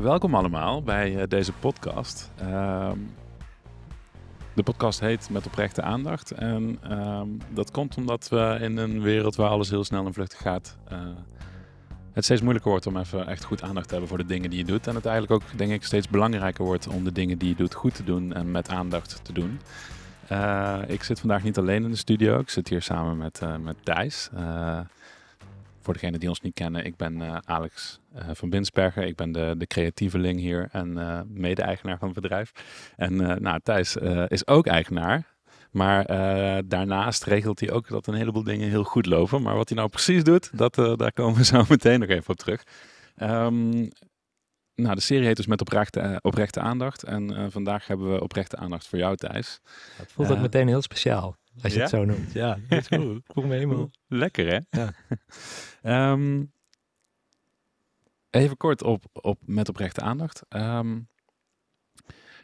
Welkom allemaal bij uh, deze podcast. Uh, de podcast heet Met oprechte aandacht. En uh, dat komt omdat we in een wereld waar alles heel snel en vluchtig gaat, uh, het steeds moeilijker wordt om even echt goed aandacht te hebben voor de dingen die je doet. En het eigenlijk ook, denk ik, steeds belangrijker wordt om de dingen die je doet goed te doen en met aandacht te doen. Uh, ik zit vandaag niet alleen in de studio. Ik zit hier samen met, uh, met Thijs. Voor degenen die ons niet kennen, ik ben Alex van Binsbergen. Ik ben de, de creatieveling hier en mede-eigenaar van het bedrijf. En nou, Thijs is ook eigenaar. Maar daarnaast regelt hij ook dat een heleboel dingen heel goed lopen. Maar wat hij nou precies doet, dat, daar komen we zo meteen nog even op terug. Um, nou, de serie heet dus met oprechte, oprechte aandacht. En vandaag hebben we oprechte aandacht voor jou, Thijs. Het voelt ook meteen heel speciaal, als je ja? het zo noemt. Ja, dat is cool. Ik voel me helemaal... Lekker, hè? Ja. um, even kort op, op met oprechte aandacht. Um,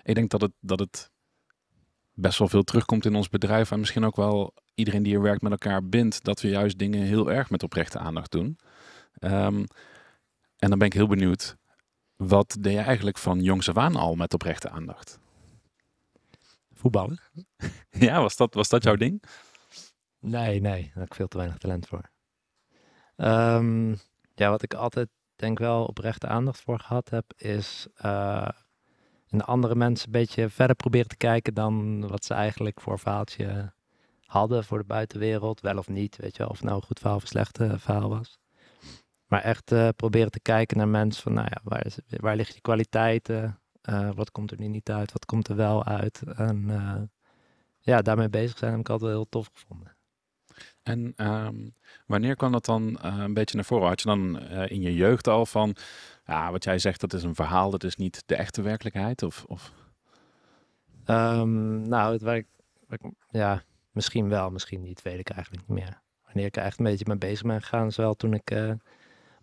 ik denk dat het, dat het best wel veel terugkomt in ons bedrijf. En misschien ook wel iedereen die hier werkt met elkaar bindt. Dat we juist dingen heel erg met oprechte aandacht doen. Um, en dan ben ik heel benieuwd wat deed je eigenlijk van jongs af aan al met oprechte aandacht? Voetballen? ja, was dat, was dat jouw ding? Nee, nee, daar heb ik veel te weinig talent voor. Um, ja, wat ik altijd denk wel oprechte aandacht voor gehad heb, is uh, in andere mensen een beetje verder proberen te kijken dan wat ze eigenlijk voor verhaaltje hadden voor de buitenwereld, wel of niet, weet je wel, of het nou een goed verhaal of een slecht verhaal was. Maar echt uh, proberen te kijken naar mensen van, nou ja, waar, is, waar liggen die kwaliteiten? Uh, wat komt er nu niet uit? Wat komt er wel uit? En uh, ja, daarmee bezig zijn heb ik altijd heel tof gevonden. En um, wanneer kwam dat dan een beetje naar voren? Had je dan in je jeugd al van, ja, wat jij zegt, dat is een verhaal, dat is niet de echte werkelijkheid? Of, of? Um, nou, het ja, misschien wel, misschien niet, weet ik eigenlijk niet meer. Wanneer ik er echt een beetje mee bezig ben gegaan, is wel toen ik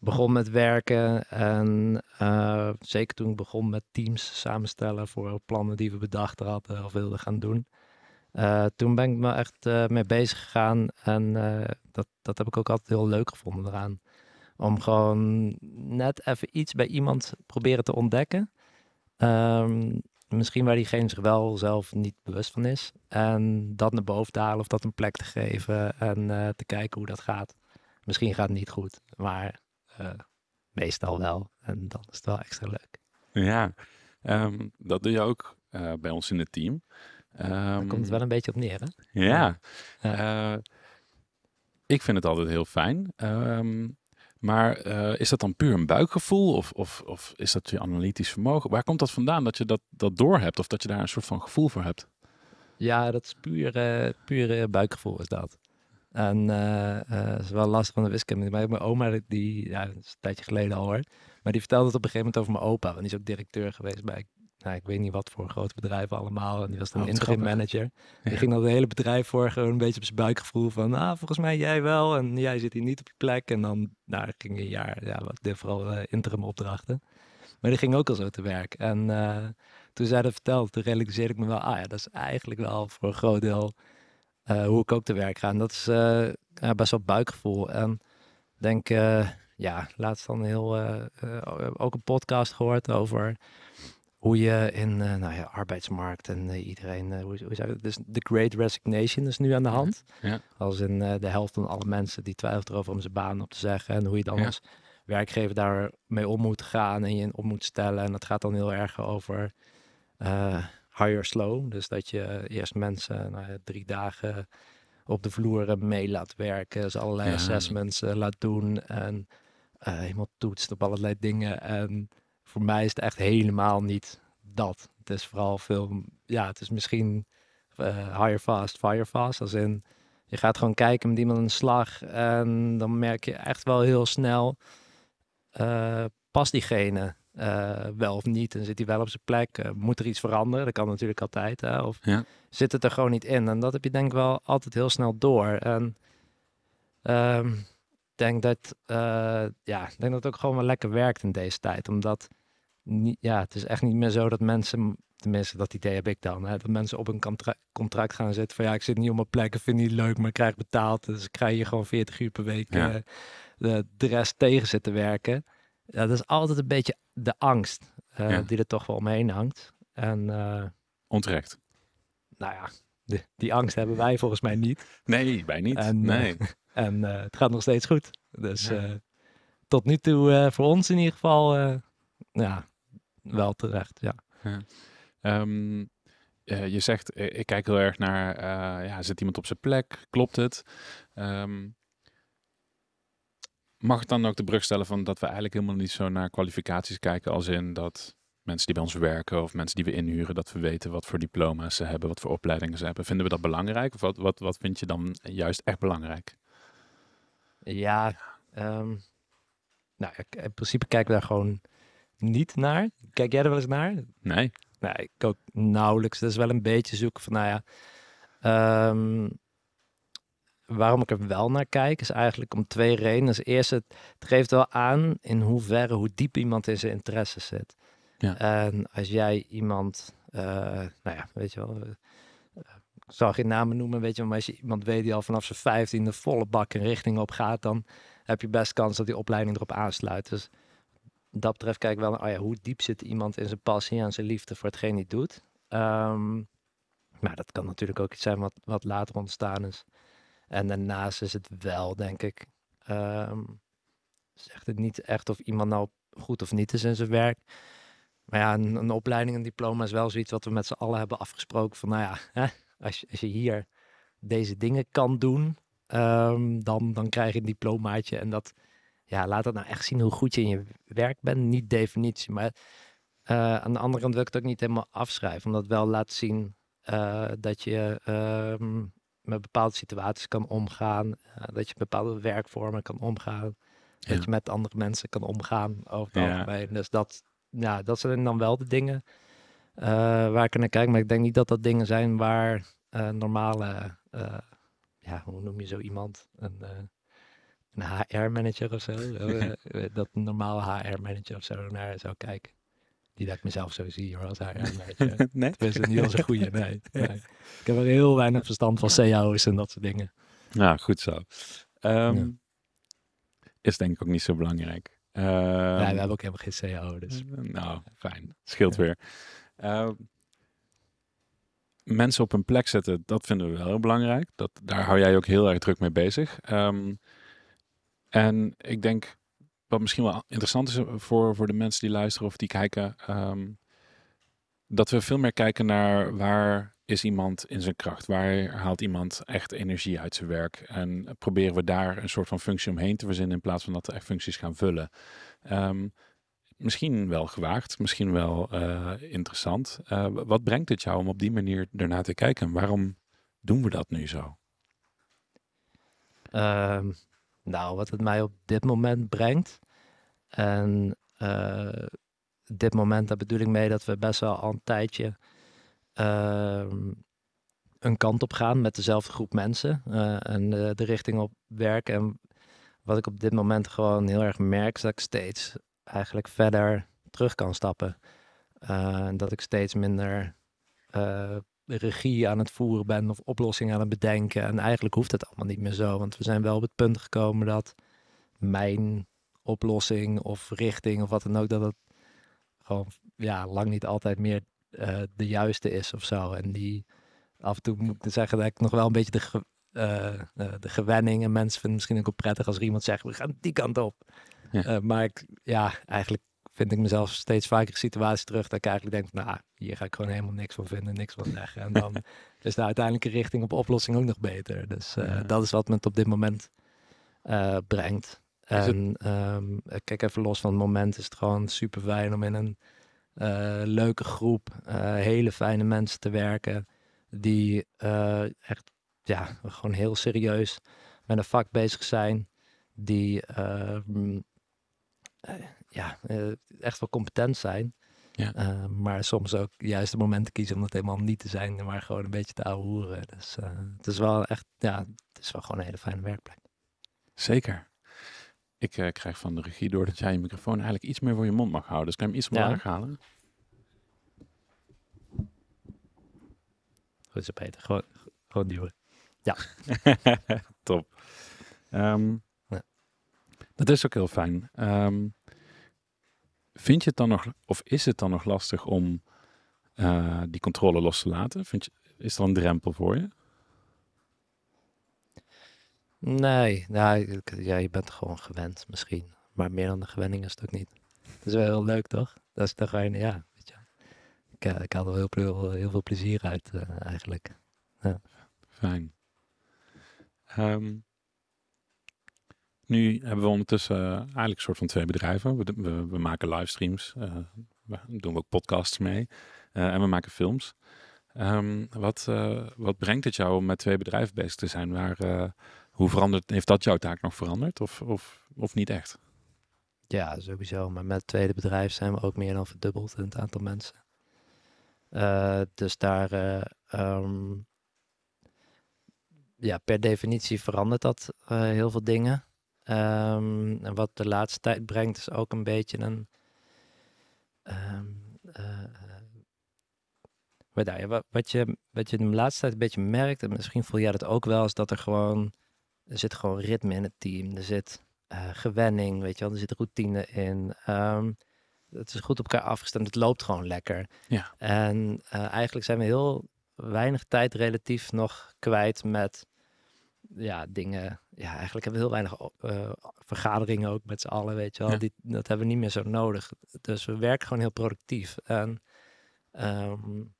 begon met werken. En uh, zeker toen ik begon met teams samenstellen voor plannen die we bedacht hadden of wilden gaan doen. Uh, toen ben ik me echt uh, mee bezig gegaan. En dat, dat heb ik ook altijd heel leuk gevonden eraan. Om gewoon net even iets bij iemand proberen te ontdekken. Um, misschien waar diegene zich wel zelf niet bewust van is. En dat naar boven te halen of dat een plek te geven. En te kijken hoe dat gaat. Misschien gaat het niet goed, maar meestal wel. En dan is het wel extra leuk. Ja, um, dat doe je ook uh, bij ons in het team. Um, Daar komt het wel een beetje op neer, hè? Ja. ja. Uh, ik vind het altijd heel fijn. Um, maar is dat dan puur een buikgevoel? Of, of, of is dat je analytisch vermogen? Waar komt dat vandaan dat je dat, dat door hebt? Of dat je daar een soort van gevoel voor hebt? Ja, dat is puur, puur buikgevoel is dat. En uh, uh, is wel lastig van de wiskunde. Maar mijn oma, die, ja, dat is een tijdje geleden al hoor. Maar die vertelde het op een gegeven moment over mijn opa. Want die is ook directeur geweest bij, nou, ik weet niet wat voor grote bedrijven allemaal. En die was dan Oh, interim manager. Die Ja. ging dan het hele bedrijf voor gewoon een beetje op zijn buikgevoel van, ah, volgens mij jij wel. En jij zit hier niet op je plek. En dan, nou, ging een jaar, ja, wat dit vooral eh, interim opdrachten. Maar die ging ook al zo te werk. En toen zij dat vertelde, toen realiseerde ik me wel, ah ja, dat is eigenlijk wel voor een groot deel uh, hoe ik ook te werk ga. En dat is uh, ja, best wel buikgevoel. En ik denk, uh, ja, laatst dan heel, ook een podcast gehoord over hoe je in nou ja, arbeidsmarkt en iedereen, hoe, hoe dat? Dus de Great Resignation is nu aan de hand. Ja. Als in de helft van alle mensen die twijfelt erover om zijn baan op te zeggen. En hoe je dan Ja. als werkgever daarmee om moet gaan en je op moet stellen. En dat gaat dan heel erg over hire slow. Dus dat je eerst mensen nou ja, drie dagen op de vloer mee laat werken. Ze allerlei Ja. assessments uh, laat doen. En uh, helemaal toetst op allerlei dingen. En voor mij is het echt helemaal niet dat. Het is vooral veel, ja, het is misschien uh, hire fast, fire fast. Als in, je gaat gewoon kijken met iemand een slag. En dan merk je echt wel heel snel, past diegene uh, wel of niet? En zit hij wel op zijn plek? Uh, moet er iets veranderen? Dat kan natuurlijk altijd. Hè? Of Ja. zit het er gewoon niet in? En dat heb je denk ik wel altijd heel snel door. En um, ik denk dat, uh, ja, denk dat het ook gewoon wel lekker werkt in deze tijd. Omdat, niet, ja, het is echt niet meer zo dat mensen, tenminste dat idee heb ik dan, hè, dat mensen op een contra contract gaan zitten van ja, ik zit niet op mijn plek, ik vind het niet leuk, maar ik krijg betaald. Dus ik krijg hier gewoon 40 uur per week Ja. de, de rest tegen zitten werken. Ja, dat is altijd een beetje de angst. eh, Ja. die er toch wel omheen hangt. En eh, Onterecht. nou ja, de- die angst hebben wij volgens mij niet. Nee, bij niet. En, nee. En eh, het gaat nog steeds goed. Dus Ja. eh, tot nu toe eh, voor ons in ieder geval, eh, ja, wel terecht. Ja. Ehm, eh, je zegt, eh, ik kijk heel erg naar, eh, ja, zit iemand op zijn plek? Klopt het? Ehm, mag ik dan ook de brug stellen van dat we eigenlijk helemaal niet zo naar kwalificaties kijken als in dat mensen die bij ons werken of mensen die we inhuren, dat we weten wat voor diploma's ze hebben, wat voor opleidingen ze hebben. Vinden we dat belangrijk? Of wat, wat, wat vind je dan juist echt belangrijk? Ja, ehm, nou, in principe kijken we daar gewoon niet naar. Kijk jij er wel eens naar? Nee? Nee, ik ook nauwelijks. Dat is wel een beetje zoeken van, nou ja, ehm, waarom ik er wel naar kijk, is eigenlijk om twee redenen. Als eerste, het, het geeft wel aan in hoeverre, hoe diep iemand in zijn interesse zit. Ja. En als jij iemand, eh, nou ja, weet je wel, eh, ik zal geen namen noemen, weet je wel, maar als je iemand weet die al vanaf zijn vijftiende volle bak een richting op gaat, dan heb je best kans dat die opleiding erop aansluit. Dus dat betreft kijk ik wel naar, oh ja, hoe diep zit iemand in zijn passie en zijn liefde voor hetgeen hij doet. Ehm, maar dat kan natuurlijk ook iets zijn wat, wat later ontstaan is. En daarnaast is het wel, denk ik, ehm, zegt het niet echt of iemand nou goed of niet is in zijn werk. Maar ja, een, opleiding, een diploma is wel zoiets wat we met z'n allen hebben afgesproken. Van nou ja, hè, als, je, als je hier deze dingen kan doen, ehm, dan, dan krijg je een diplomaatje. En dat, ja, laat dat nou echt zien hoe goed je in je werk bent. Niet definitie, maar eh, aan de andere kant wil ik het ook niet helemaal afschrijven. Omdat wel laat zien eh, dat je ehm, met bepaalde situaties kan omgaan. eh, dat je met bepaalde werkvormen kan omgaan. Ja. Dat je met andere mensen kan omgaan over het Ja. algemeen. Dus dat, ja, dat zijn dan wel de dingen eh, waar ik naar kijk. Maar ik denk niet dat dat dingen zijn waar eh, normale, ja, hoe noem je zo iemand? Een, een HR-manager of zo. dat een normale HR-manager of zo naar zou kijken. Die dat ik mezelf zo zie hoor, als nee? Dat is niet als een goede, nee, nee. Ik heb er heel weinig verstand van cao's en dat soort dingen. Ja, goed zo. Ehm, Ja. Is denk ik ook niet zo belangrijk. nee, Ehm, we hebben ook helemaal geen cao, dus... Nou, fijn. Scheelt Ja. weer. Eh, mensen op hun plek zetten, dat vinden we wel heel belangrijk. Dat, daar hou jij ook heel erg druk mee bezig. Ehm, en ik denk, wat misschien wel interessant is voor, voor de mensen die luisteren of die kijken, ehm, dat we veel meer kijken naar waar is iemand in zijn kracht? Waar haalt iemand echt energie uit zijn werk? En proberen we daar een soort van functie omheen te verzinnen in plaats van dat we echt functies gaan vullen. Ehm, misschien wel gewaagd, misschien wel eh, interessant. Eh, wat brengt het jou om op die manier ernaar te kijken? Waarom doen we dat nu zo? Ehm, nou, wat het mij op dit moment brengt. En eh, dit moment, daar bedoel ik mee dat we best wel al een tijdje ehm, een kant op gaan met dezelfde groep mensen. eh, en de richting op werken. En wat ik op dit moment gewoon heel erg merk, is dat ik steeds eigenlijk verder terug kan stappen. Eh, en dat ik steeds minder regie aan het voeren ben of oplossingen aan het bedenken. En eigenlijk hoeft het allemaal niet meer zo, want we zijn wel op het punt gekomen dat mijn oplossing of richting of wat dan ook, dat het gewoon ja, lang niet altijd meer eh, de juiste is of zo. En die af en toe moet ik zeggen dat ik nog wel een beetje de, ge- eh, eh, de gewenning en mensen vinden het misschien ook wel prettig als er iemand zegt, we gaan die kant op. Ja. Maar ik, ja, eigenlijk vind ik mezelf steeds vaker in situaties terug dat ik eigenlijk denk, nou, hier ga ik gewoon helemaal niks van vinden, niks van zeggen. En dan is de uiteindelijke richting op oplossing ook nog beter. Dus eh, Ja. dat is wat me het op dit moment eh, brengt. Is het- En ehm, kijk, even los van het moment is het gewoon super fijn om in een eh, leuke groep, hele fijne mensen te werken. Die echt, ja, gewoon heel serieus met een vak bezig zijn. Die ehm, eh, ja, eh, echt wel competent zijn. Ja. Eh, maar soms ook juist de momenten kiezen om het helemaal niet te zijn, maar gewoon een beetje te ouwehoeren. Dus eh, het is wel echt, ja, het is wel gewoon een hele fijne werkplek. Zeker. Ik krijg van de regie door dat jij je microfoon eigenlijk iets meer voor je mond mag houden. Dus kan je hem iets Ja. omlaag halen? Goed zo, Peter. Gewoon, gewoon duwen. Top. Ehm, Ja. Dat is ook heel fijn. Ehm, vind je het dan nog, of is het dan nog lastig om uh, die controle los te laten? Vind je, is er een drempel voor je? Nee, nou, ja, je bent gewoon gewend misschien. Maar meer dan de gewenning is het ook niet. Dat is wel heel leuk, toch? Dat is toch gewoon, ja, weet je. Ik, uh, ik haal er heel, veel, heel veel plezier uit, uh, eigenlijk. Ja. Fijn. Um, nu hebben we ondertussen uh, eigenlijk een soort van twee bedrijven. We, we, we maken livestreams, uh, we doen ook podcasts mee uh, en we maken films. Um, wat, wat brengt het jou om met twee bedrijven bezig te zijn? Waar, hoe verandert, heeft dat jouw taak nog veranderd of, of, of niet echt? Ja, sowieso. Maar met het tweede bedrijf zijn we ook meer dan verdubbeld in het aantal mensen. dus daar um, ja, per definitie verandert dat heel veel dingen. Um, en wat de laatste tijd brengt, is ook een beetje een. Um, uh, maar ja, wat, je, wat je de laatste tijd een beetje merkt, en misschien voel jij dat ook wel, is dat er gewoon. Er zit gewoon ritme in het team. Er zit uh, gewenning, weet je wel. Er zit routine in. Um, het is goed op elkaar afgestemd. Het loopt gewoon lekker. Ja. En uh, eigenlijk zijn we heel weinig tijd relatief nog kwijt met ja, dingen. Ja, eigenlijk hebben we heel weinig uh, vergaderingen ook met z'n allen, weet je wel. Die, dat hebben we niet meer zo nodig. Dus we werken gewoon heel productief. En um,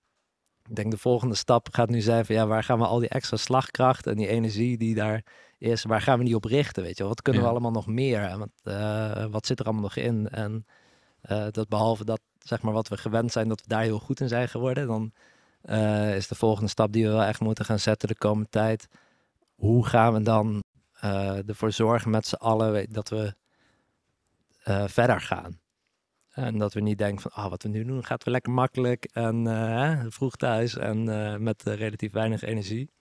ik denk de volgende stap gaat nu zijn van ja, waar gaan we al die extra slagkracht en die energie die daar is, waar gaan we die op richten, weet je wel? Wat kunnen we allemaal nog meer? En wat, uh, wat zit er allemaal nog in? En uh, dat behalve dat, zeg maar, wat we gewend zijn, dat we daar heel goed in zijn geworden, dan is de volgende stap die we wel echt moeten gaan zetten de komende tijd hoe gaan we dan uh, ervoor zorgen met z'n allen dat we uh, verder gaan? En dat we niet denken van, ah, wat we nu doen gaat wel lekker makkelijk en uh, vroeg thuis en met relatief weinig energie.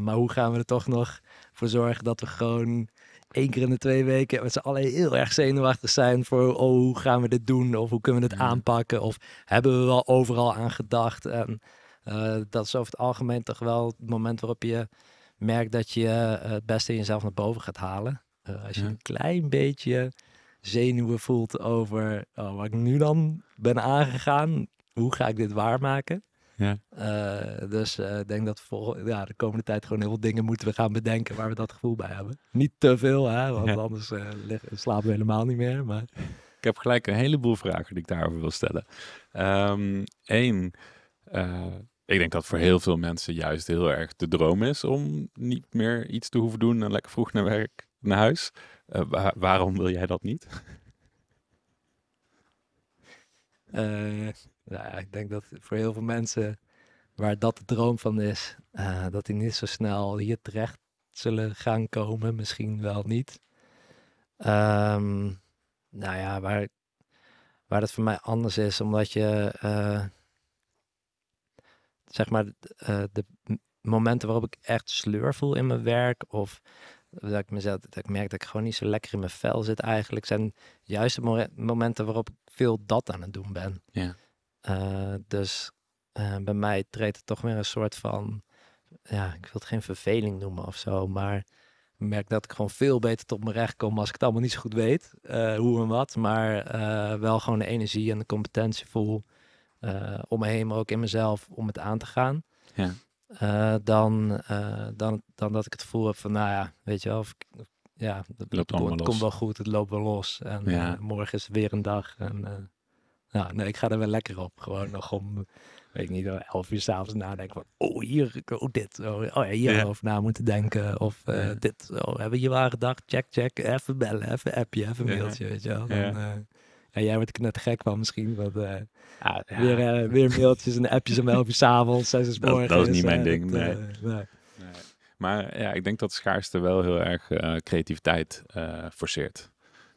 maar hoe gaan we er toch nog voor zorgen dat we gewoon één keer in de twee weken met z'n allen heel erg zenuwachtig zijn voor, oh, hoe gaan we dit doen? Of hoe kunnen we dit aanpakken? Of hebben we wel overal aan gedacht? En dat is over het algemeen toch wel het moment waarop je merk dat je uh, het beste in jezelf naar boven gaat halen. Uh, als je een klein beetje zenuwen voelt over oh, wat ik nu dan ben aangegaan, hoe ga ik dit waarmaken? Ja. Uh, dus ik denk dat voor ja, de komende tijd gewoon heel veel dingen moeten we gaan bedenken waar we dat gevoel bij hebben. Niet te veel, hè, want ja. anders slapen we helemaal niet meer. Maar... Ik heb gelijk een heleboel vragen die ik daarover wil stellen. Eén, um, ik denk dat voor heel veel mensen juist heel erg de droom is om niet meer iets te hoeven doen en lekker vroeg naar werk, naar huis. Uh, waarom wil jij dat niet? Uh, ja, ik denk dat voor heel veel mensen waar dat de droom van is, uh, dat die niet zo snel hier terecht zullen gaan komen. Misschien wel niet. Um, nou ja, waar, waar dat voor mij anders is, omdat je zeg maar, uh, de momenten waarop ik echt sleur voel in mijn werk. Of dat ik mezelf, dat ik merk dat ik gewoon niet zo lekker in mijn vel zit eigenlijk. Zijn juist de momenten waarop ik veel dat aan het doen ben. Ja. Uh, dus uh, bij mij treedt het toch weer een soort van, ja, ik wil het geen verveling noemen of zo, maar ik merk dat ik gewoon veel beter tot mijn recht kom als ik het allemaal niet zo goed weet, uh, hoe en wat, maar wel gewoon de energie en de competentie voel om me heen, maar ook in mezelf om het aan te gaan. Ja. Uh, dan, uh, dan, dan dat ik het gevoel heb van, nou ja, weet je wel, of, ja, het, loopt het, het komt wel goed, het loopt wel los. En ja. morgen is weer een dag. En nou, nee, ik ga er wel lekker op. Gewoon nog om, weet ik niet, elf uur s'avonds nadenken van, oh hier, oh dit, oh, oh ja, hierover ja. na moeten denken. Of ja. dit, oh, hebben we hier waar gedacht? Check, check, even bellen, even appje, even mailtje, weet je wel. Dan, ja, jij wordt net gek van misschien. Want, uh, ja, ja. Weer, uh, weer mailtjes en appjes om elf uur s'avonds, zes uur morgens. Dat, dat, is niet mijn ding, dat, nee. nee. Maar ja, ik denk dat schaarste wel heel erg creativiteit forceert.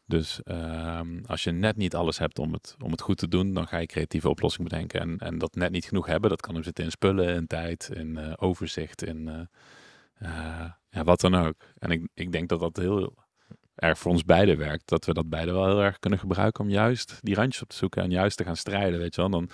Dus um, als je net niet alles hebt om het, om het goed te doen, dan ga je creatieve oplossingen bedenken. En, en dat net niet genoeg hebben, dat kan hem zitten in spullen, in tijd, in overzicht, in ja, wat dan ook. En ik, ik denk dat dat heel erg voor ons beiden werkt. Dat we dat beide wel heel erg kunnen gebruiken om juist die randjes op te zoeken en juist te gaan strijden, weet je wel. Dan,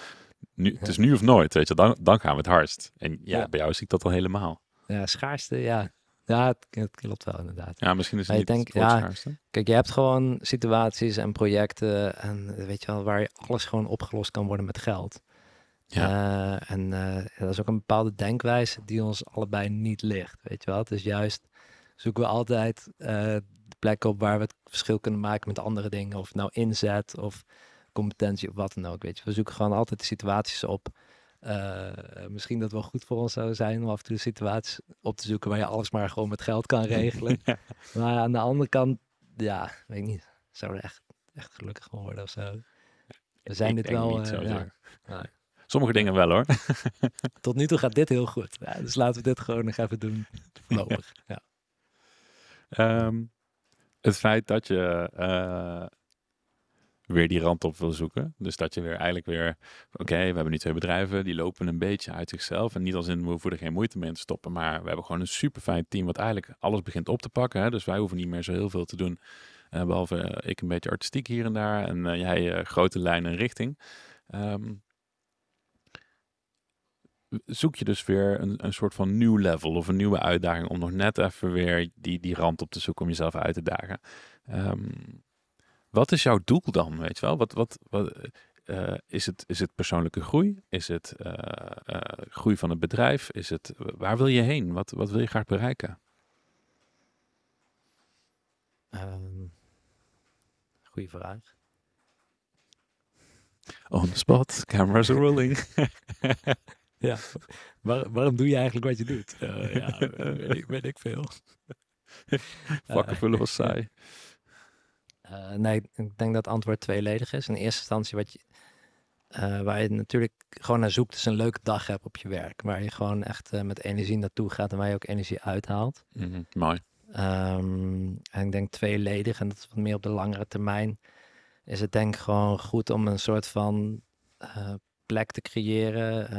nu, het is nu of nooit, weet je dan, dan gaan we het hardst. En ja, ja. bij jou zie ik dat al helemaal. Ja, schaarste, ja. Ja, het, het klopt wel inderdaad. Ja, misschien is het Maar niet ik denk, het ja. Kijk, je hebt gewoon situaties en projecten en weet je wel, waar je alles gewoon opgelost kan worden met geld. Ja. Eh, en eh, dat is ook een bepaalde denkwijze die ons allebei niet ligt, weet je wel. Het is juist, zoeken we altijd eh, plekken op waar we het verschil kunnen maken met andere dingen. Of nou inzet of competentie of wat dan ook, weet je. We zoeken gewoon altijd de situaties op. Eh, misschien dat wel goed voor ons zou zijn om af en toe de situaties op te zoeken waar je alles maar gewoon met geld kan regelen. Ja. Maar aan de andere kant, ja, weet ik niet. Zou er echt, echt gelukkig van worden of zo. We zijn Ik dit wel. niet eh, ja. Sommige dingen wel hoor. Tot nu toe gaat dit heel goed. Ja, dus laten we dit gewoon nog even doen. Voorlopig. Ja. Ehm, het feit dat je eh, weer die rand op wil zoeken. Dus dat je weer eigenlijk weer, oké, we hebben nu twee bedrijven, die lopen een beetje uit zichzelf. En niet als in, we hoeven er geen moeite mee in te stoppen, maar we hebben gewoon een super fijn team wat eigenlijk alles begint op te pakken. Hè? Dus wij hoeven niet meer zo heel veel te doen. eh, behalve eh, ik een beetje artistiek hier en daar en eh, jij grote lijnen en richting. Ehm, zoek je dus weer een, een soort van nieuw level of een nieuwe uitdaging om nog net even weer die, die rand op te zoeken om jezelf uit te dagen. Ehm, wat is jouw doel dan, weet je wel? Wat, wat, wat, eh, is, het, is het persoonlijke groei? Is het eh, eh, groei van het bedrijf? Is het, waar wil je heen? Wat, wat wil je graag bereiken? Ehm, goeie vraag. On the spot, cameras are rolling. Ja. Waar- waarom doe je eigenlijk wat je doet? Eh, ja, weet ik, weet ik veel. Vakken vullen was saai. Eh, nee, ik denk dat het antwoord tweeledig is. In eerste instantie wat je, eh, waar je natuurlijk gewoon naar zoekt, is een leuke dag hebt op je werk. Waar je gewoon echt eh, met energie naartoe gaat en waar je ook energie uithaalt. Mhm, mooi. Ehm, en ik denk tweeledig, en dat is wat meer op de langere termijn, is het denk ik gewoon goed om een soort van eh, plek te creëren.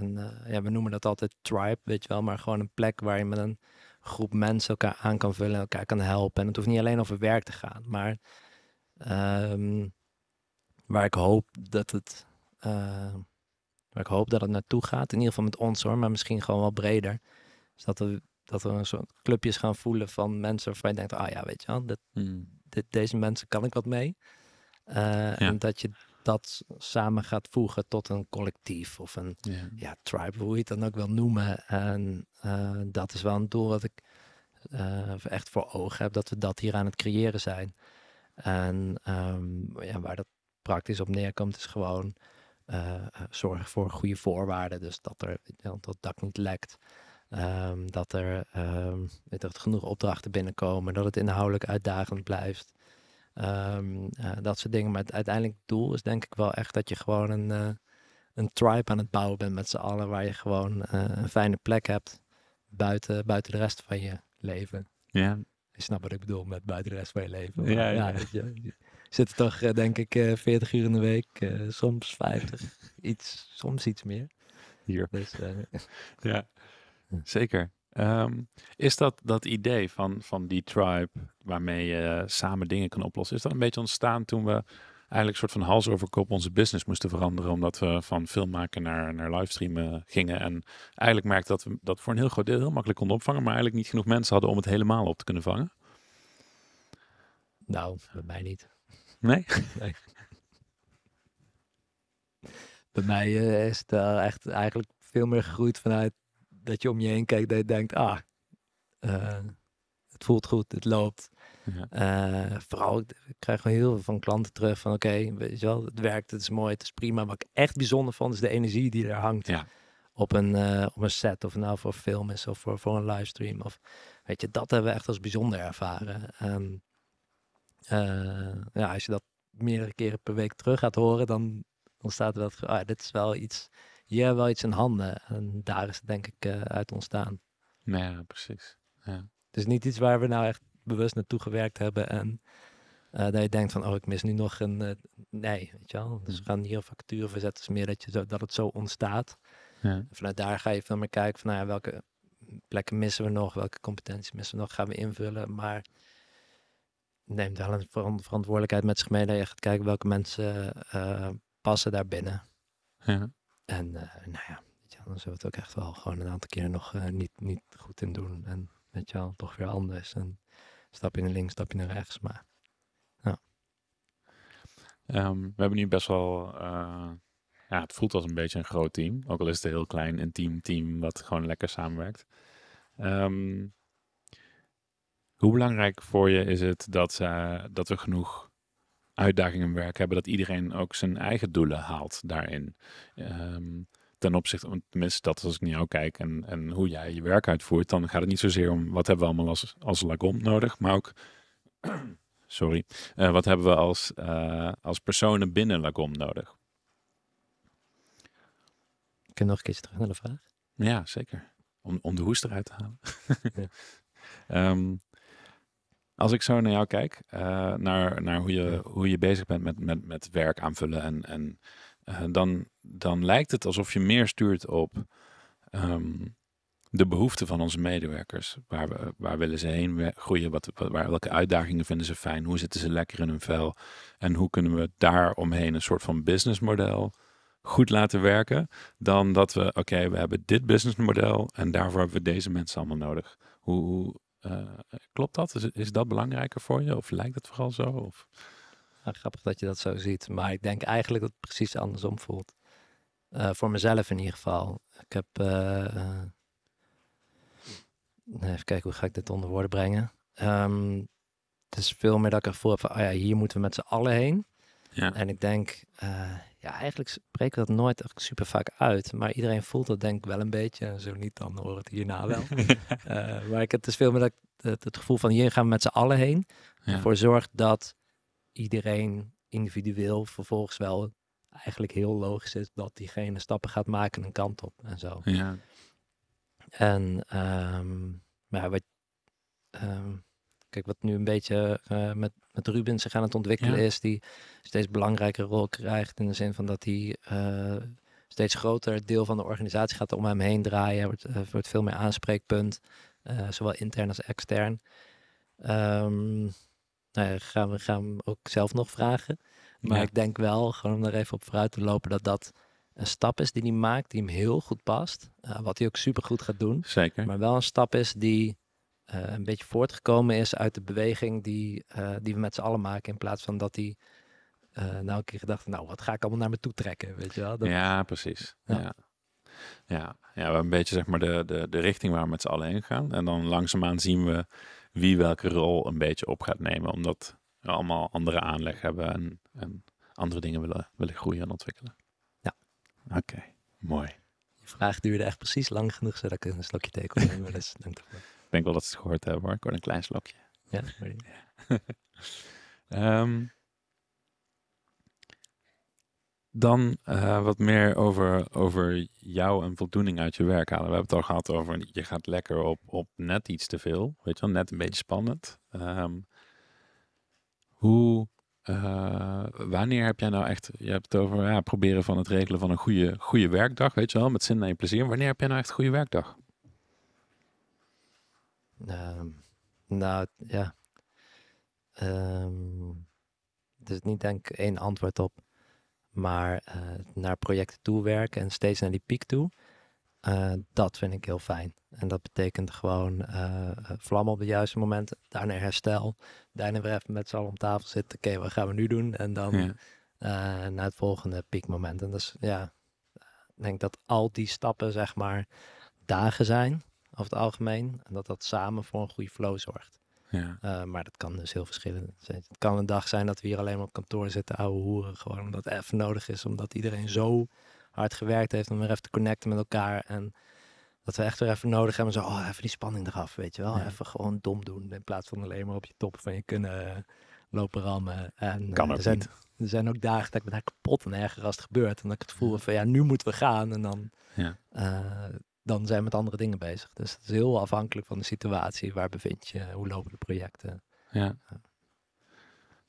een, eh, ja, we noemen dat altijd tribe, weet je wel, maar gewoon een plek waar je met een groep mensen elkaar aan kan vullen, elkaar kan helpen. En het hoeft niet alleen over werk te gaan, maar ehm, waar ik hoop dat het, eh, waar ik hoop dat het naartoe gaat, in ieder geval met ons hoor, maar misschien gewoon wel breder, is dat we dat we een soort clubjes gaan voelen van mensen waarvan je denkt, ah ja, weet je wel, dit, Mhm. dit, deze mensen kan ik wat mee. En dat je dat samen gaat voegen tot een collectief of een Ja. ja, tribe, hoe je het dan ook wil noemen. En eh, dat is wel een doel dat ik eh, echt voor ogen heb, dat we dat hier aan het creëren zijn. En ehm, ja, waar dat praktisch op neerkomt, is gewoon eh, zorgen voor goede voorwaarden. Dus dat er dat het dak niet lekt. Ehm, dat er ehm, dat er genoeg opdrachten binnenkomen, dat het inhoudelijk uitdagend blijft. Ehm, eh, dat soort dingen. Maar het uiteindelijk doel is denk ik wel echt dat je gewoon een, eh, een tribe aan het bouwen bent met z'n allen. Waar je gewoon eh, een fijne plek hebt buiten, buiten de rest van je leven. Ja. Je snapt wat ik bedoel met buiten de rest van je leven. Ja, ja. je, je zit toch denk ik eh 40 uur in de week, soms 50, iets, soms iets meer. Hier. Dus Ja, zeker. Ehm, is dat dat idee van, van die tribe waarmee je samen dingen kan oplossen, is dat een beetje ontstaan toen we eigenlijk een soort van hals over kop onze business moesten veranderen, omdat we van filmmaken naar, naar livestreamen gingen en eigenlijk merkten dat we dat voor een heel groot deel heel makkelijk konden opvangen, maar eigenlijk niet genoeg mensen hadden om het helemaal op te kunnen vangen? nou, bij mij niet. Nee? Bij mij eh, is het echt eigenlijk veel meer gegroeid vanuit dat je om je heen kijkt dat je denkt, ah, eh, het voelt goed, het loopt. Ja. Eh, vooral, ik ik krijg gewoon heel veel van klanten terug van oké, weet je wel, het werkt, het is mooi, het is prima. Wat ik echt bijzonder vond, is de energie die er hangt Ja. op, een, eh, op een set. Of nou voor film is of voor, voor een livestream. Of, weet je, dat hebben we echt als bijzonder ervaren. En eh, ja, als je dat meerdere keren per week terug gaat horen, dan, dan staat er dat, ah, dit is wel iets, hebben we wel iets in handen. En daar is het denk ik eh, uit ontstaan. ja, precies. Ja. Het is niet iets waar we nou echt bewust naartoe gewerkt hebben en eh, dat je denkt van, oh, ik mis nu nog een... eh, nee, weet je wel. Dus we gaan hier een vacature verzetten. Is meer dat, je zo, dat het zo ontstaat. Ja. Vanuit daar ga je veel meer kijken van, nou ja, welke plekken missen we nog? Welke competenties missen we nog? Gaan we invullen? Maar neem wel een veran- verantwoordelijkheid met zich mee dat je gaat kijken welke mensen passen daar binnen. Ja. En eh, nou ja, dan zullen we het ook echt wel gewoon een aantal keer nog eh, niet, niet goed in doen. En weet je toch weer anders. En stap je naar links, stap je naar rechts. Maar Ehm, we hebben nu best wel, eh, ja, het voelt als een beetje een groot team. Ook al is het een heel klein, intiem team wat gewoon lekker samenwerkt. Ehm, hoe belangrijk voor je is het dat, uh, dat we genoeg uitdagingen in werk hebben, dat iedereen ook zijn eigen doelen haalt daarin? Um, ten opzichte, tenminste dat als ik naar jou kijk en, en hoe jij je werk uitvoert, dan gaat het niet zozeer om wat hebben we allemaal als, als Lagom nodig, maar ook sorry. Uh, wat hebben we als, uh, als personen binnen Lagom nodig? Kun je nog een keertje terug naar de vraag? Ja, zeker. Om, om de hoest eruit te halen. ja. um, als ik zo naar jou kijk, uh, naar, naar hoe, je, hoe je bezig bent met, met, met werk aanvullen, en, en dan, dan lijkt het alsof je meer stuurt op um, de behoeften van onze medewerkers. Waar, we, waar willen ze heen groeien? Wat, waar, welke uitdagingen vinden ze fijn? Hoe zitten ze lekker in hun vel? En hoe kunnen we daar omheen een soort van businessmodel goed laten werken? Dan dat we, oké, we hebben dit businessmodel en daarvoor hebben we deze mensen allemaal nodig. Hoe, hoe klopt dat? Is, is dat belangrijker voor je? Of lijkt het vooral zo? Of? Grappig dat je dat zo ziet. Maar ik denk eigenlijk dat het precies andersom voelt. Uh, voor mezelf in ieder geval. Ik heb... Uh, even kijken, hoe ga ik dit onder woorden brengen? Um, het is veel meer dat ik ervoor heb van, oh ja, hier moeten we met z'n allen heen. Ja. En ik denk, uh, ja, eigenlijk spreken we dat nooit echt super vaak uit. Maar iedereen voelt dat denk ik wel een beetje. En zo niet, dan hoor het hierna wel. uh, maar ik, het is veel meer dat het, het, gevoel van, hier gaan we met z'n allen heen. Ja. Ervoor zorgt dat iedereen individueel vervolgens wel eigenlijk heel logisch is dat diegene stappen gaat maken een kant op en zo. Ja. En um, ja, wat, um, kijk, wat nu een beetje uh, met, met Ruben zich aan het ontwikkelen ja. is, die steeds belangrijker rol krijgt in de zin van dat hij uh, steeds groter deel van de organisatie gaat om hem heen draaien. Wordt, uh, wordt veel meer aanspreekpunt, zowel intern als extern. Um, nou ja, gaan we gaan we ook zelf nog vragen. Maar Ja. ik denk wel, gewoon om daar even op vooruit te lopen, dat dat een stap is die hij maakt, die hem heel goed past. Wat hij ook super goed gaat doen. Zeker. Maar wel een stap is die een beetje voortgekomen is uit de beweging die, uh, die we met z'n allen maken. In plaats van dat hij uh, nou een keer gedacht, nou wat ga ik allemaal naar me toe trekken, weet je wel. Dat, Ja, precies. Ja. Ja. Ja. Ja. we een beetje zeg maar de, de, de richting waar we met z'n allen heen gaan. En dan langzaamaan zien we wie welke rol een beetje op gaat nemen. Omdat we allemaal andere aanleg hebben en, en andere dingen willen, willen groeien en ontwikkelen. Ja. Oké, mooi. Je vraag duurde echt precies lang genoeg, zodat ik een slokje thee kon nemen. dus dank ervoor. Ik denk wel dat ze het gehoord hebben hoor. Ik hoor een klein slokje. Ja. Ehm, dan eh, wat meer over, over jou en voldoening uit je werk halen. We hebben het al gehad over, je gaat lekker op, op net iets te veel. Weet je wel, net een beetje spannend. Ehm, hoe, eh, wanneer heb jij nou echt, je hebt het over ja, proberen van het regelen van een goede, goede werkdag, weet je wel, met zin en plezier. Wanneer heb jij nou echt een goede werkdag? Um, nou, ja. Um, er is niet denk ik één antwoord op. Maar uh, naar projecten toe werken en steeds naar die piek toe. Uh, dat vind ik heel fijn. En dat betekent gewoon uh, vlam op de juiste momenten. Daarna herstel. Daarna weer even met z'n allen om tafel zitten. Oké, okay, wat gaan we nu doen? En dan ja. naar het volgende piekmoment. En dus ja, ik denk dat al die stappen zeg maar dagen zijn over het algemeen. En dat dat samen voor een goede flow zorgt. Ja. Uh, maar dat kan dus heel verschillend zijn. Het kan een dag zijn dat we hier alleen maar op kantoor zitten, ouwe hoeren. Gewoon omdat het even nodig is. Omdat iedereen zo hard gewerkt heeft om weer even te connecten met elkaar. En dat we echt weer even nodig hebben. Zo, oh, even die spanning eraf, weet je wel. Ja. Even gewoon dom doen. In plaats van alleen maar op je top van je kunnen uh, lopen rammen. En, kan uh, ook er zijn, niet. Er zijn ook dagen dat ik me daar kapot en erger als het gebeurt. En dat ik het voel van, ja, nu moeten we gaan. En dan... Ja dan zijn we met andere dingen bezig. Dus het is heel afhankelijk van de situatie. Waar bevind je? Hoe lopen de projecten? Ja.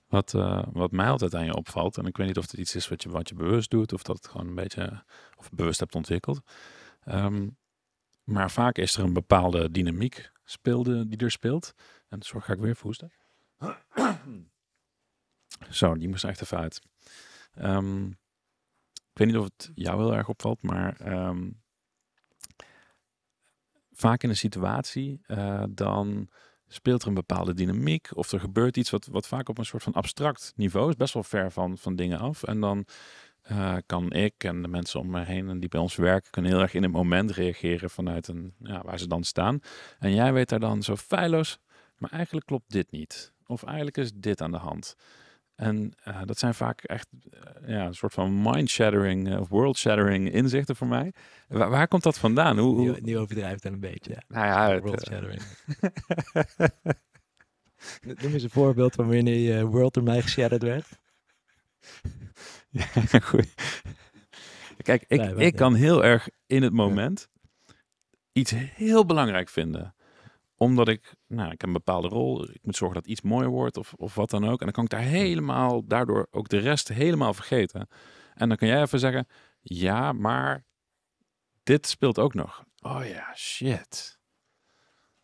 Wat, uh, wat mij altijd aan je opvalt, en ik weet niet of het iets is wat je, wat je bewust doet, of dat het gewoon een beetje, of bewust hebt ontwikkeld. Um, maar vaak is er een bepaalde dynamiek speelde, die er speelt. En zo ga ik weer verhoesten. Zo, die moest echt even uit. Um, ik weet niet of het jou heel erg opvalt, maar um, vaak in een situatie, uh, dan speelt er een bepaalde dynamiek of er gebeurt iets wat, wat vaak op een soort van abstract niveau is, best wel ver van, van dingen af. En dan uh, kan ik en de mensen om me heen en die bij ons werken, kunnen heel erg in het moment reageren vanuit een, ja, waar ze dan staan. En jij weet daar dan zo feilloos, maar eigenlijk klopt dit niet. Of eigenlijk is dit aan de hand. En uh, dat zijn vaak echt uh, ja, een soort van mind-shattering of world-shattering inzichten voor mij. Waar, waar, komt dat vandaan? Hoe, hoe... Nu, overdrijft dan een beetje. Ja. Nou ja, world-shattering. Noem eens een voorbeeld van wanneer je world door mij geshatterd werd. ja, goed. Kijk, ik, ik kan heel erg in het moment iets heel belangrijk vinden omdat ik, nou, ik heb een bepaalde rol. Ik moet zorgen dat iets mooier wordt of, of wat dan ook. En dan kan ik daar helemaal, daardoor ook de rest helemaal vergeten. En dan kan jij even zeggen, ja, maar dit speelt ook nog. Oh ja, shit.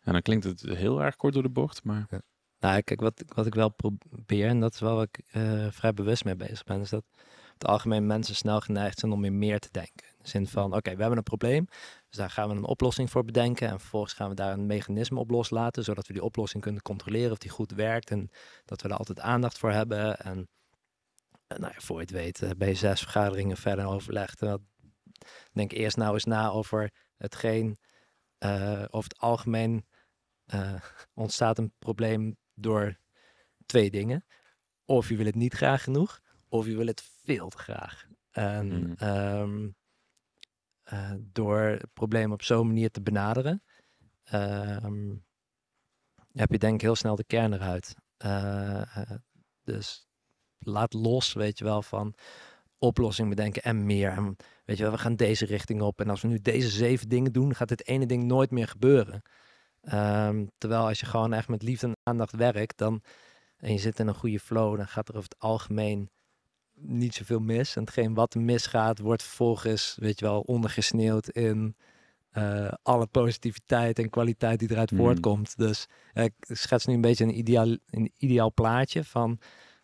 En dan klinkt het heel erg kort door de bocht, maar... Ja. Nou, kijk, wat, wat ik wel probeer, en dat is wel wat ik uh, vrij bewust mee bezig ben, is dat het algemeen mensen snel geneigd zijn om in meer te denken. In de zin van, oké, we hebben een probleem, dus daar gaan we een oplossing voor bedenken. En vervolgens gaan we daar een mechanisme op loslaten, zodat we die oplossing kunnen controleren of die goed werkt. En dat we er altijd aandacht voor hebben. En, en nou ja, voor je het weet, eh, ben je zes vergaderingen verder overlegd. En denk eerst nou eens na over hetgeen, uh, over het algemeen uh, ontstaat een probleem door twee dingen. Of je wil het niet graag genoeg, of je wil het veel te graag. En mm. um, uh, door het probleem op zo'n manier te benaderen, uh, heb je denk ik heel snel de kern eruit. Uh, dus laat los, weet je wel, van oplossing bedenken en meer. En weet je wel, we gaan deze richting op. En als we nu deze zeven dingen doen, gaat dit ene ding nooit meer gebeuren. Um, terwijl als je gewoon echt met liefde en aandacht werkt, dan en je zit in een goede flow, dan gaat er over het algemeen niet zoveel mis. En hetgeen wat misgaat, wordt vervolgens, weet je wel, ondergesneeuwd in uh, alle positiviteit en kwaliteit die eruit mm. voortkomt. Dus uh, ik schets nu een beetje een ideaal, een ideaal plaatje van,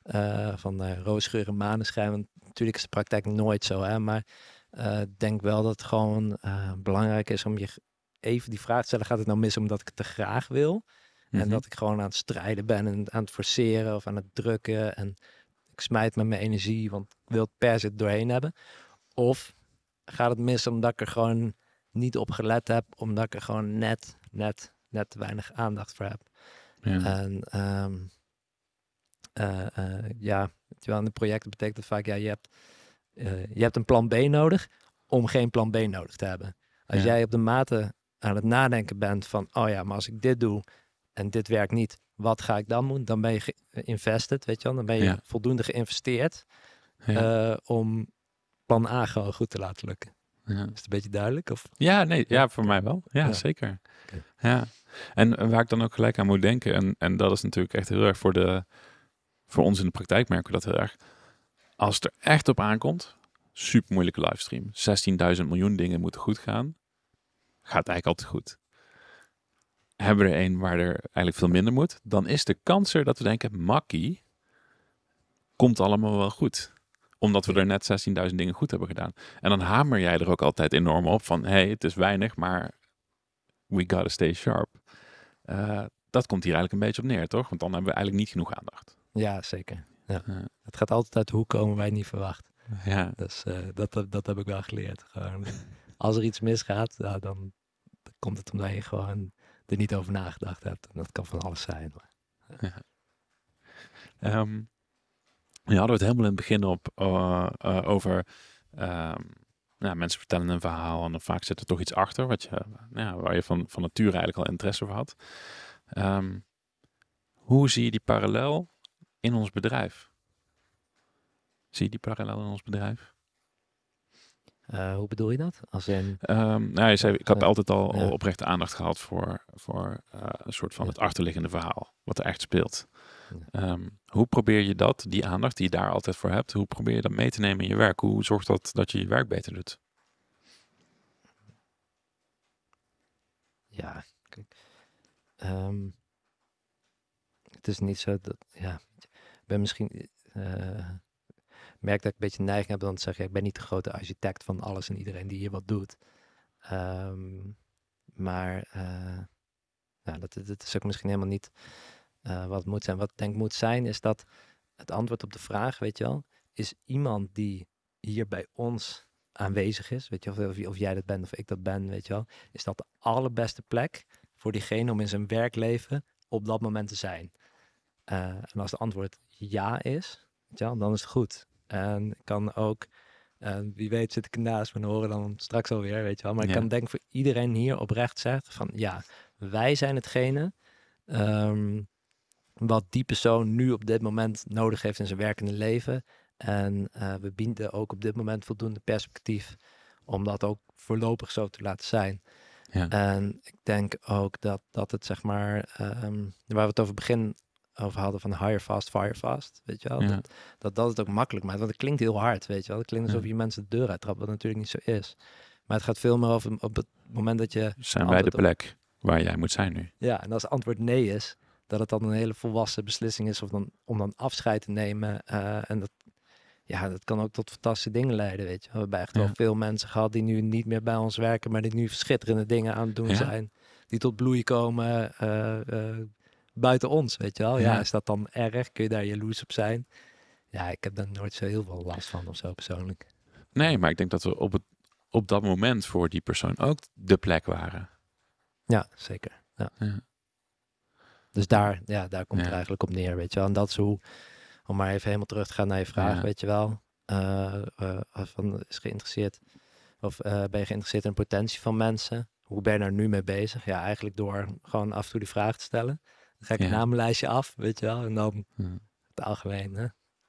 uh, van uh, roosgeur en maneschijn. Want natuurlijk is de praktijk nooit zo, hè, maar ik denk wel dat het gewoon belangrijk is om je even die vraag te stellen. Gaat het nou mis omdat ik het te graag wil? Mm -hmm. En mhm. dat ik gewoon aan het strijden ben en aan het forceren of aan het drukken en ik smijt met mijn energie, want ik wil het per se doorheen hebben. Of gaat het mis omdat ik er gewoon niet op gelet heb, omdat ik er gewoon net, net, net te weinig aandacht voor heb. Ja. En um, uh, uh, ja, terwijl in de projecten betekent het vaak, ja, je hebt, uh, je hebt een plan B nodig om geen plan B nodig te hebben. Als ja. jij op de mate aan het nadenken bent van, oh ja, maar als ik dit doe en dit werkt niet, wat ga ik dan doen? Dan ben je invested, weet je wel. Dan ben je voldoende geïnvesteerd ja. uh, om plan A gewoon goed te laten lukken. Ja. Is het een beetje duidelijk? Of? Ja, nee, ja, voor mij wel. Ja, zeker. Okay. Ja. En waar ik dan ook gelijk aan moet denken, en, en dat is natuurlijk echt heel erg voor, de, voor ons in de praktijk merken we dat heel erg. Als het er echt op aankomt, super moeilijke livestream. 16.000 miljoen dingen moeten goed gaan. Gaat eigenlijk altijd goed hebben we er een waar er eigenlijk veel minder moet, dan is de kans er dat we denken, makkie, komt allemaal wel goed. Omdat we er net 16.000 dingen goed hebben gedaan. En dan hamer jij er ook altijd enorm op van, hey, het is weinig, maar we gotta stay sharp. Uh, dat komt hier eigenlijk een beetje op neer, toch? Want dan hebben we eigenlijk niet genoeg aandacht. Ja, zeker. Ja. Het gaat altijd uit hoe komen wij niet verwacht. Ja. Dus uh, dat, dat, heb ik wel geleerd. Gewoon, als er iets misgaat, nou, dan, dan komt het omdat je gewoon er niet over nagedacht hebt. En dat kan van alles zijn. Maar, ja. um, je hadden het helemaal in het begin op uh, uh, over nou, mensen vertellen een verhaal en dan vaak zit er toch iets achter wat je, nou, waar je van, van nature eigenlijk al interesse voor had. Um, hoe zie je die parallel in ons bedrijf? Zie je die parallel in ons bedrijf? Uh, hoe bedoel je dat? Als in... Um, nou, je zei, ik heb altijd al, ja. oprechte aandacht gehad voor, voor uh, een soort van ja. het achterliggende verhaal, wat er echt speelt. Um, hoe probeer je dat, die aandacht die je daar altijd voor hebt, hoe probeer je dat mee te nemen in je werk? Hoe zorgt dat dat je je werk beter doet? Ja, kijk, um, het is niet zo dat, ja, ik ben misschien... Uh, merk dat ik een beetje neiging heb dan te zeggen, ik ben niet de grote architect van alles en iedereen die hier wat doet. Um, maar nou, dat, is ook misschien helemaal niet wat het moet zijn. Wat denk moet zijn, is dat het antwoord op de vraag, weet je wel, is iemand die hier bij ons aanwezig is, weet je, of, of, of jij dat bent of ik dat ben, weet je wel, is dat de allerbeste plek voor diegene om in zijn werkleven op dat moment te zijn. Uh, en als het antwoord ja is, wel, dan is het goed. En ik kan ook, uh, wie weet zit ik ernaast, maar horen dan straks alweer, weet je wel. Maar ik kan denk voor iedereen hier oprecht zeggen van ja, wij zijn hetgene um, wat die persoon nu op dit moment nodig heeft in zijn werkende leven. En uh, we bieden ook op dit moment voldoende perspectief om dat ook voorlopig zo te laten zijn. Ja. En ik denk ook dat, dat het zeg maar, um, waar we het over begin over hadden van hire fast, fire fast, weet je wel. Dat, dat, dat het ook makkelijk maakt, want het klinkt heel hard, weet je wel. Het klinkt alsof je mensen de deur uittrapt, wat natuurlijk niet zo is. Maar het gaat veel meer over op het moment dat je... Zijn wij de plek waar jij moet zijn nu? Ja, en als het antwoord nee is, dat het dan een hele volwassen beslissing is of dan, om dan afscheid te nemen. Uh, en dat, ja, dat kan ook tot fantastische dingen leiden, weet je. We hebben echt wel veel mensen gehad die nu niet meer bij ons werken, maar die nu schitterende dingen aan het doen zijn. Die tot bloei komen uh, buiten ons, weet je wel. Ja. is dat dan erg? Kun je daar jaloers op zijn? Ja, ik heb daar nooit zo heel veel last van of zo persoonlijk. Nee, maar ik denk dat we op, het, op dat moment voor die persoon ook de plek waren. Ja, zeker. Ja. ja. Dus daar, ja, daar komt het eigenlijk op neer, weet je wel. En dat is hoe, om maar even helemaal terug te gaan naar je vraag, weet je wel. Uh, uh, van, is geïnteresseerd, of uh, ben je geïnteresseerd in de potentie van mensen? Hoe ben je daar nu mee bezig? Ja, eigenlijk door gewoon af en toe die vraag te stellen. Ik een namenlijstje af, weet je wel. En dan het algemeen. Hè?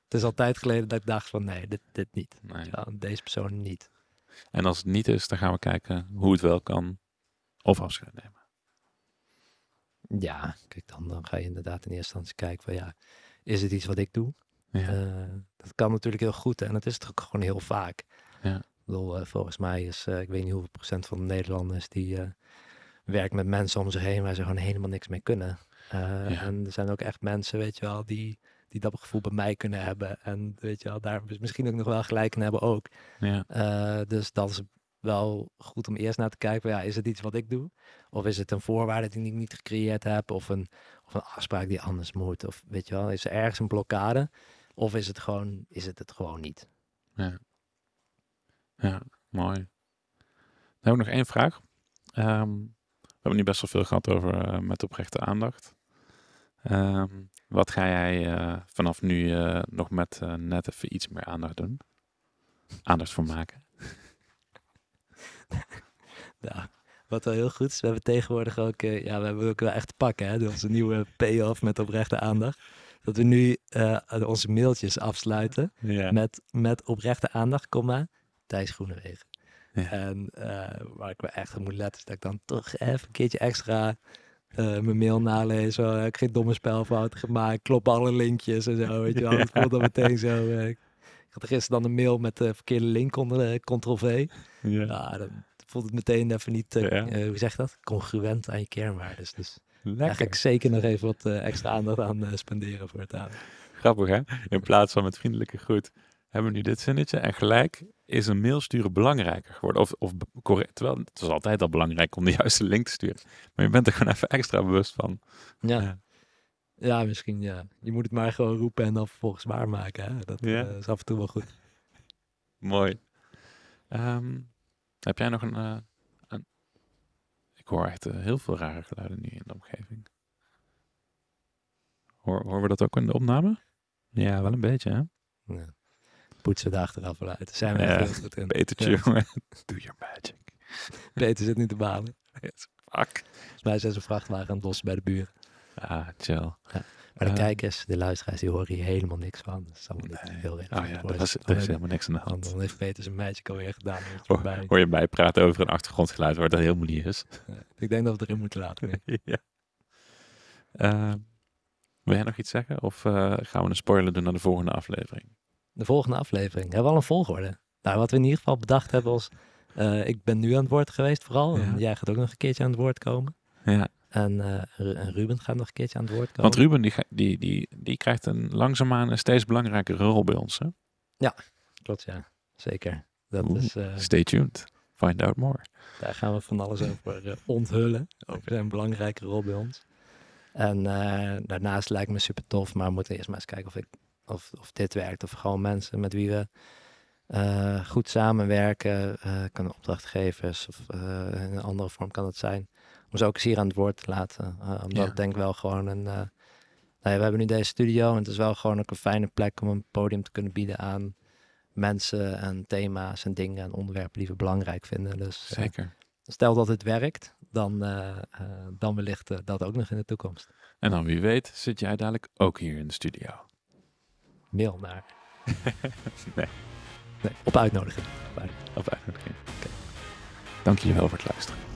Het is altijd geleden dat ik dacht van nee, dit, dit niet. Nee. Deze persoon niet. En als het niet is, dan gaan we kijken hoe het wel kan of afscheid nemen. Ja, kijk, dan, dan ga je inderdaad in eerste instantie kijken van ja, is het iets wat ik doe? Ja. Uh, dat kan natuurlijk heel goed en dat is het ook gewoon heel vaak. Ja. Ik bedoel, uh, volgens mij is, uh, ik weet niet hoeveel procent van de Nederlanders die werkt met mensen om zich heen waar ze gewoon helemaal niks mee kunnen. Ja. En er zijn ook echt mensen, weet je wel, die, die dat gevoel bij mij kunnen hebben. En weet je wel, daar misschien ook nog wel gelijk in hebben ook. Ja. dus dat is wel goed om eerst naar te kijken. Ja, is het iets wat ik doe? Of is het een voorwaarde die ik niet gecreëerd heb? Of een, of een afspraak die anders moet? Of weet je wel, is er ergens een blokkade? Of is het gewoon, is het het gewoon niet? Ja, ja mooi. Dan hebben we nog één vraag. Ehm, we hebben nu best wel veel gehad over uh, met oprechte aandacht. Um, wat ga jij uh, vanaf nu uh, nog met net even iets meer aandacht doen? Aandacht voor maken? nou, wat wel heel goed is, we hebben tegenwoordig ook, ja, we hebben ook wel echt te pakken, hè, onze nieuwe payoff met oprechte aandacht. Dat we nu uh, onze mailtjes afsluiten met, met oprechte aandacht, komma, Thijs Groenewegen. Ja. En uh, waar ik me echt op moet letten, is dat ik dan toch even een keertje extra mijn mail nalees. ik heb geen domme spelfouten gemaakt, klop alle linkjes en zo, weet je wel. Het voelt dan meteen zo, ik had gisteren dan een mail met de verkeerde link onder Ctrl-V. Ja. ja, dan voelt het meteen even niet, uh, hoe zeg dat? Congruent aan je kernwaardes. Dus daar ga ik zeker nog even wat extra aandacht aan spenderen voor het aan. Grappig hè? In plaats van met vriendelijke groet hebben we nu dit zinnetje. En gelijk is een mail sturen belangrijker geworden. Of, of correct. Terwijl het was altijd al belangrijk om de juiste link te sturen. Maar je bent er gewoon even extra bewust van. Ja. Ja, misschien ja. Je moet het maar gewoon roepen en dan vervolgens waarmaken. Hè? Dat ja. uh, is af en toe wel goed. Mooi. Um, heb jij nog een, uh, een... Ik hoor echt uh, heel veel rare geluiden nu in de omgeving. Hoor, horen we dat ook in de opname? Ja, wel een beetje, hè? Ja. Poetsen daar achteraf wel uit. zijn we ja, heel goed in. Petertje, jongen. Do your magic. Peter zit nu te balen. Fuck. Volgens mij zijn ze vrachtwagen aan het lossen bij de buren. Ah, chill. Maar de uh, kijkers, de luisteraars, die horen hier helemaal niks van. Dat is allemaal niet heel erg. Oh ja, er is, er is helemaal niks aan de hand. Dan heeft Peter zijn meisje alweer gedaan. Hoor, hoor je mij praten over een achtergrondgeluid waar dat helemaal niet is? ik denk dat we erin moeten laten. ja. Uh, wil jij nog iets zeggen? Of uh, gaan we een spoiler doen naar de volgende aflevering? De volgende aflevering? Hebben we al een volgorde? Nou, wat we in ieder geval bedacht hebben was... Uh, ik ben nu aan het woord geweest vooral. Ja. En jij gaat ook nog een keertje aan het woord komen. Ja. En, uh, Ruben gaat nog een keertje aan het woord komen. Want Ruben die, die, die, die krijgt een langzaamaan een steeds belangrijkere rol bij ons. Hè? Ja, klopt ja. Zeker. Dat is, uh, stay tuned. Find out more. Daar gaan we van alles over onthullen. Over zijn belangrijke rol bij ons. En daarnaast lijkt me super tof, maar we moeten eerst maar eens kijken of, ik, of, of dit werkt. Of gewoon mensen met wie we uh, goed samenwerken, kunnen opdrachtgevers of in een andere vorm kan het zijn. Om ze ook eens hier aan het woord te laten. omdat ja. denk ik wel gewoon een... nou ja, we hebben nu deze studio en het is wel gewoon ook een fijne plek om een podium te kunnen bieden aan mensen en thema's en dingen en onderwerpen die we belangrijk vinden. Dus, Zeker. stel dat het werkt, dan, uh, uh, dan wellicht uh, dat ook nog in de toekomst. En dan wie weet zit jij dadelijk ook hier in de studio. Mail naar. nee. nee. Op uitnodiging. Op uitnodiging. Okay. Dank je wel voor het luisteren.